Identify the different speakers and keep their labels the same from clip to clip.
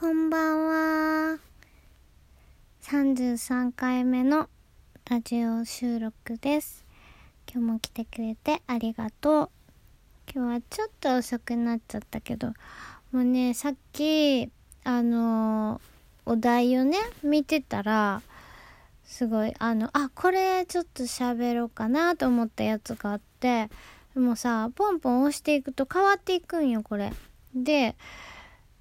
Speaker 1: こんばんは。33回目のラジオ収録です。今日も来てくれてありがとう。今日はちょっと遅くなっちゃったけど、もうね、さっき、あのお題をね、見てたら、すごい、あの、あ、これちょっと喋ろうかなと思ったやつがあって、でもさ、ポンポン押していくと変わっていくんよ、これ。で、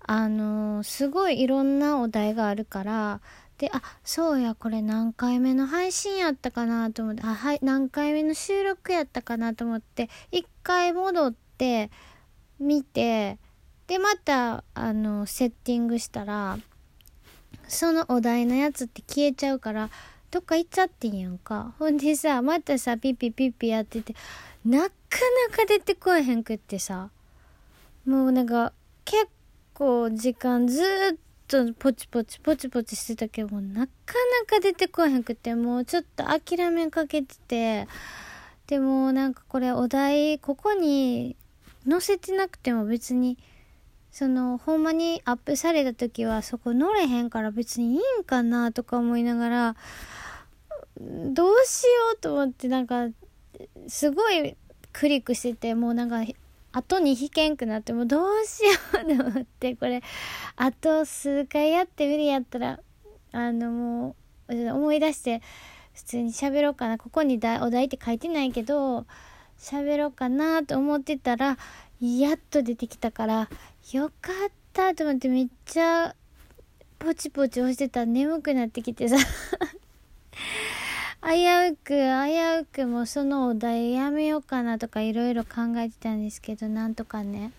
Speaker 1: あのすごいいろんなお題があるから、で、あ、そうや、これ何回目の配信やったかなと思って、あ、はい、何回目の収録やったかなと思って、一回戻って、見て、で、また、あの、セッティングしたら、そのお題のやつって消えちゃうから、どっか行っちゃってんやんか。ほんでさ、またさ、ピッピピッピやってて、なかなか出てこえへんくってさ、もうなんか、結構時間ずっとポチポチポチポチしてたけど、なかなか出てこへんくて、もうちょっと諦めかけてて、でもなんかこれお題、ここに載せてなくても別に、その、ほんまにアップされた時はそこ乗れへんから別にいいんかなとか思いながら、どうしようと思ってなんか、すごいクリックしてて、もうなんか、後に引けんくなって、もうどうしようと思って、これ、あと数回やって無理やったら、あのもう、思い出して、普通に喋ろうかな。ここにだお題って書いてないけど、喋ろうかなと思ってたら、やっと出てきたから、よかったと思ってめっちゃ、ポチポチ押してたら眠くなってきてさ。危うく、危うくもうそのお題やめようかなとかいろいろ考えてたんですけど、なんとかね、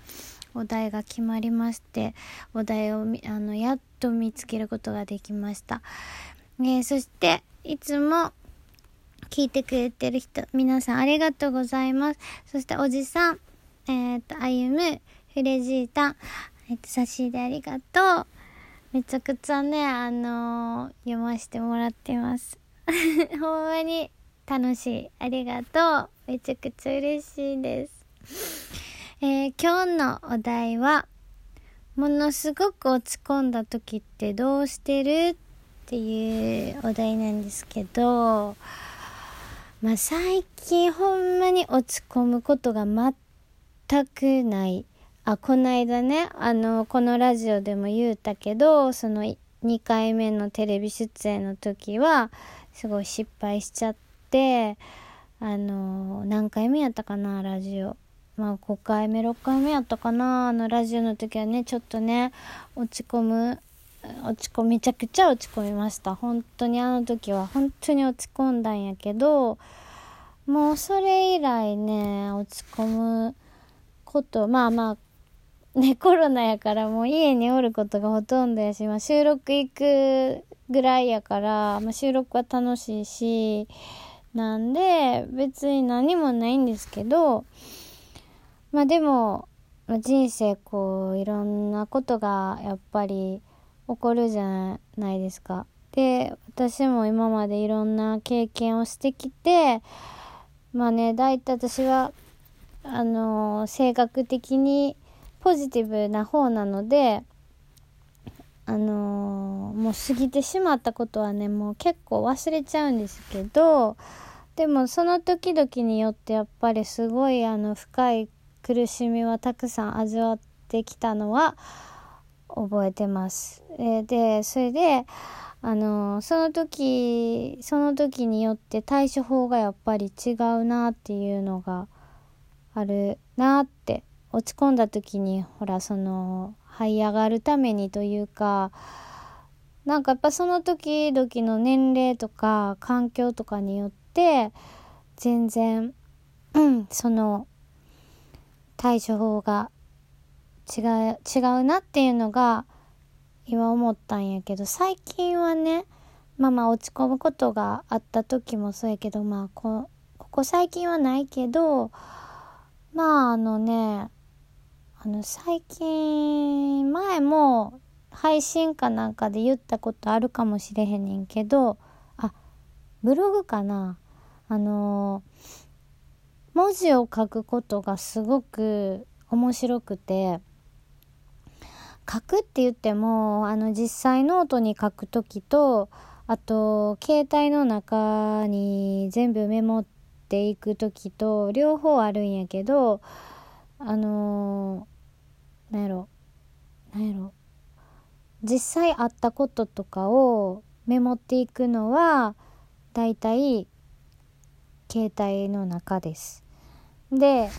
Speaker 1: お題が決まりまして、お題をあのやっと見つけることができました。えーそして、いつも聞いてくれてる人、皆さんありがとうございます。そしておじさん、えっ、と、あゆむ、フレジータ、えっ、と、差し入れありがとう。めちゃくちゃね、あのー読ませてもらってます。ほんまに楽しい。ありがとう。めちゃくちゃ嬉しいです。えー今日のお題は、ものすごく落ち込んだ時ってどうしてるっていうお題なんですけど、まあ最近ほんまに落ち込むことが全くない。あ、こないだね、あの、このラジオでも言うたけど、その2回目のテレビ出演の時は、すごい失敗しちゃって、あの、何回目やったかな、ラジオ。まあ5回目、6回目やったかな、あのラジオの時はね、ちょっとね、落ち込む、落ち込、めちゃくちゃ落ち込みました。本当にあの時は本当に落ち込んだんやけど、もうそれ以来ね、落ち込むこと、まあまあ、ね、コロナやからもう家におることがほとんどやし、まあ収録行くぐらいやから、まあ収録は楽しいし、なんで別に何もないんですけど、まあでも、まあ人生こういろんなことがやっぱり起こるじゃないですか。で、私も今までいろんな経験をしてきて、まあね、大体私は、あの性格的にポジティブな方なので、あのもう過ぎてしまったことはね、もう結構忘れちゃうんですけど、でもその時々によってやっぱりすごいあの深い苦しみはたくさん味わってきたのは覚えてます。えーで、それで、あのその時、その時によって対処法がやっぱり違うなっていうのがあるなって、落ち込んだ時に、ほら、その、這い上がるためにというか、なんかやっぱその時々の年齢とか環境とかによって、全然、うん、その、対処法が違う、違うなっていうのが、今思ったんやけど、最近はね、まあまあ落ち込むことがあった時もそうやけど、まあこ、ここ最近はないけど、まああのね、あの最近、前も配信かなんかで言ったことあるかもしれへんねんけど、あ、ブログかな。あの、文字を書くことがすごく面白くて、書くって言ってもあの実際ノートに書く時とあと携帯の中に全部メモっていく時と両方あるんやけどあのー、なんやろなんやろ実際あったこととかをメモっていくのはだいたい携帯の中です。で、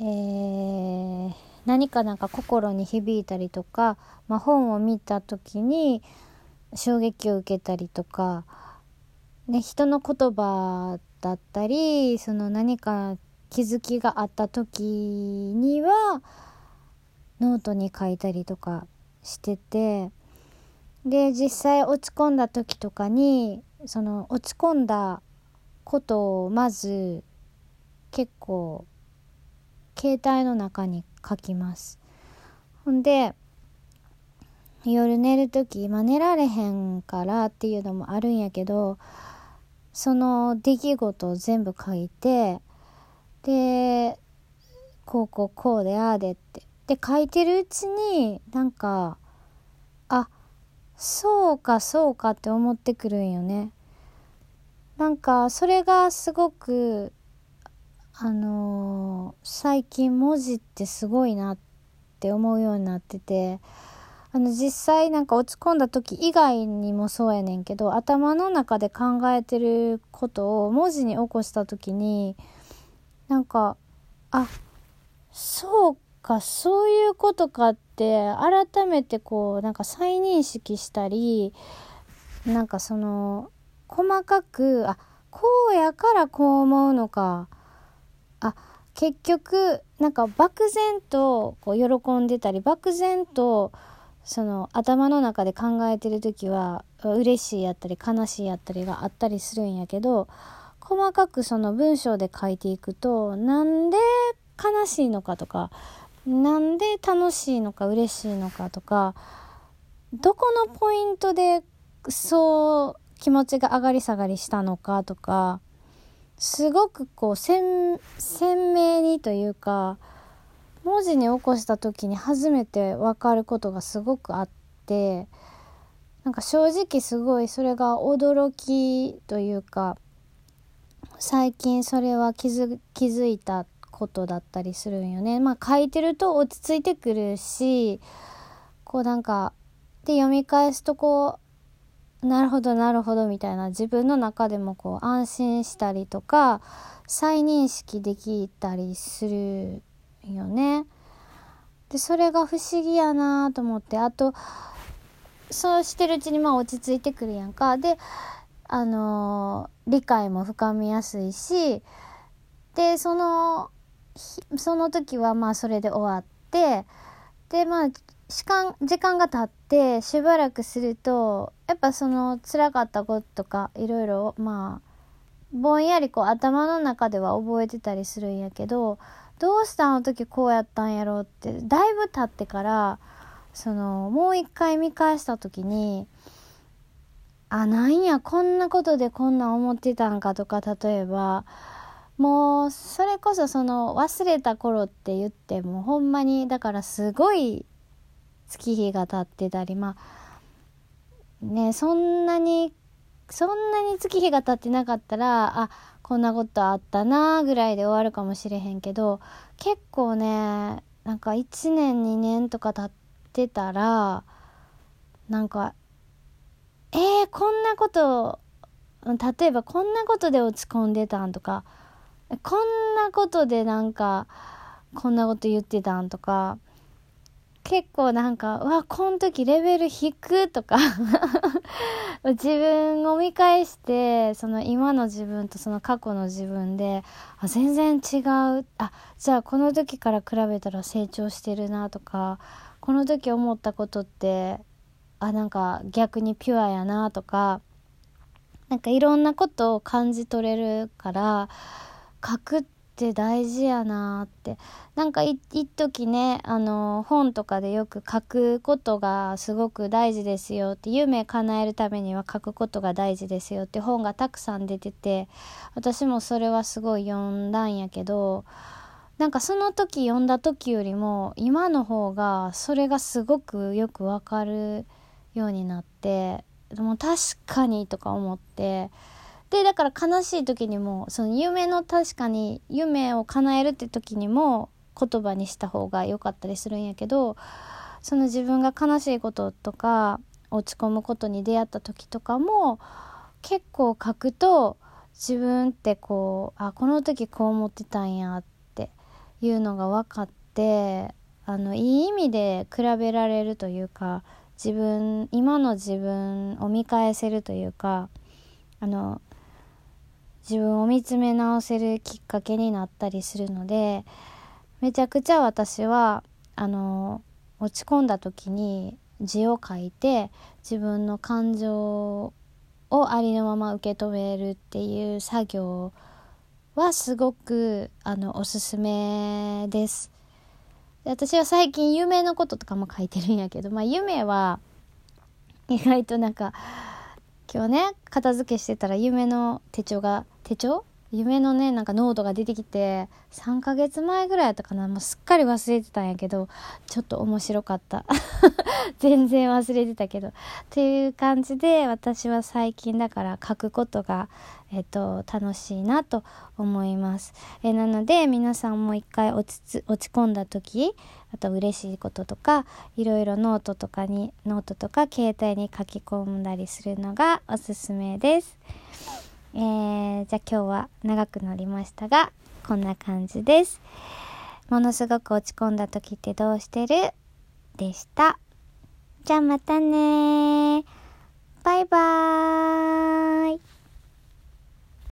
Speaker 1: えー、何かなんか心に響いたりとか、まあ、本を見た時に衝撃を受けたりとか、ね、人の言葉だったりその何か気づきがあった時にはノートに書いたりとかしててで実際落ち込んだ時とかにその落ち込んだことをまず結構携帯の中に書きます。ほんで夜寝る時今寝られへんからっていうのもあるんやけどその出来事を全部書いてでこうこうこうでああでってで書いてるうちになんかあそうかそうかって思ってくるんよね。なんかそれがすごくあのー、最近文字ってすごいなって思うようになっててあの実際なんか落ち込んだ時以外にもそうやねんけど頭の中で考えてることを文字に起こした時になんかあそうかそういうことかって改めてこうなんか再認識したりなんかその細かくあこうやからこう思うのかあ結局なんか漠然とこう喜んでたり漠然とその頭の中で考えてる時は嬉しいやったり悲しいやったりがあったりするんやけど細かくその文章で書いていくとなんで悲しいのかとかなんで楽しいのか嬉しいのかとかどこのポイントでそう気持ちが上がり下がりしたのかとかすごくこう鮮明にというか文字に起こした時に初めて分かることがすごくあってなんか正直すごいそれが驚きというか最近それは気づ気づいたことだったりするんよね。まあ書いてると落ち着いてくるしこうなんかで読み返すとこうなるほどなるほどみたいな自分の中でもこう安心したりとか再認識できたりするよね。でそれが不思議やなと思ってあとそうしてるうちにまあ落ち着いてくるやんか。であのー、理解も深みやすいしでそのその時はまあそれで終わってでまあ時間時間が経ってしばらくするとやっぱその辛かったこととかいろいろまあぼんやりこう頭の中では覚えてたりするんやけどどうしたあの時こうやったんやろうってだいぶ経ってからそのもう一回見返した時にあなんやこんなことでこんな思ってたんかとか例えばもうそれこそその忘れた頃って言ってもほんまにだからすごい月日が経ってたりまあねそんなにそんなに月日が経ってなかったらあこんなことあったなぐらいで終わるかもしれへんけど結構ねなんか1年2年とか経ってたらなんかえー、こんなこと例えばこんなことで落ち込んでたんとかこんなことでなんかこんなこと言ってたんとか結構なんか、うわ、この時レベル低とか 自分を見返して、その今の自分とその過去の自分で、あ、全然違う。あ、じゃあこの時から比べたら成長してるなとか、この時思ったことって、あ、なんか逆にピュアやなとか、なんかいろんなことを感じ取れるから、書くって大事やなって。なんか一時ねあの本とかでよく書くことがすごく大事ですよって夢叶えるためには書くことが大事ですよって本がたくさん出てて私もそれはすごい読んだんやけどなんかその時読んだ時よりも今の方がそれがすごくよくわかるようになってでも確かにとか思ってでだから悲しい時にもその夢の確かに夢を叶えるって時にも言葉にした方が良かったりするんやけどその自分が悲しいこととか落ち込むことに出会った時とかも結構書くと自分ってこうあこの時こう思ってたんやっていうのが分かってあのいい意味で比べられるというか自分今の自分を見返せるというかあの自分を見つめ直せるきっかけになったりするのでめちゃくちゃ私はあの落ち込んだ時に字を書いて自分の感情をありのまま受け止めるっていう作業はすごくあのおすすめです。私は最近夢のこととかも書いてるんやけど、まあ、夢は意外となんか今日ね片付けしてたら夢の手帳が手帳夢のねなんかノートが出てきて3ヶ月前ぐらいやったかな。もうすっかり忘れてたんやけどちょっと面白かった。全然忘れてたけど。っていう感じで私は最近だから書くことがえっと楽しいなと思います。えなので皆さんも一回落ち落ち込んだ時あと嬉しいこととかいろいろノートとかにノートとか携帯に書き込んだりするのがおすすめです。えー、じゃあ今日は長くなりましたが、こんな感じです。ものすごく落ち込んだ時ってどうしてる？でした。じゃあまたねバイバーイ。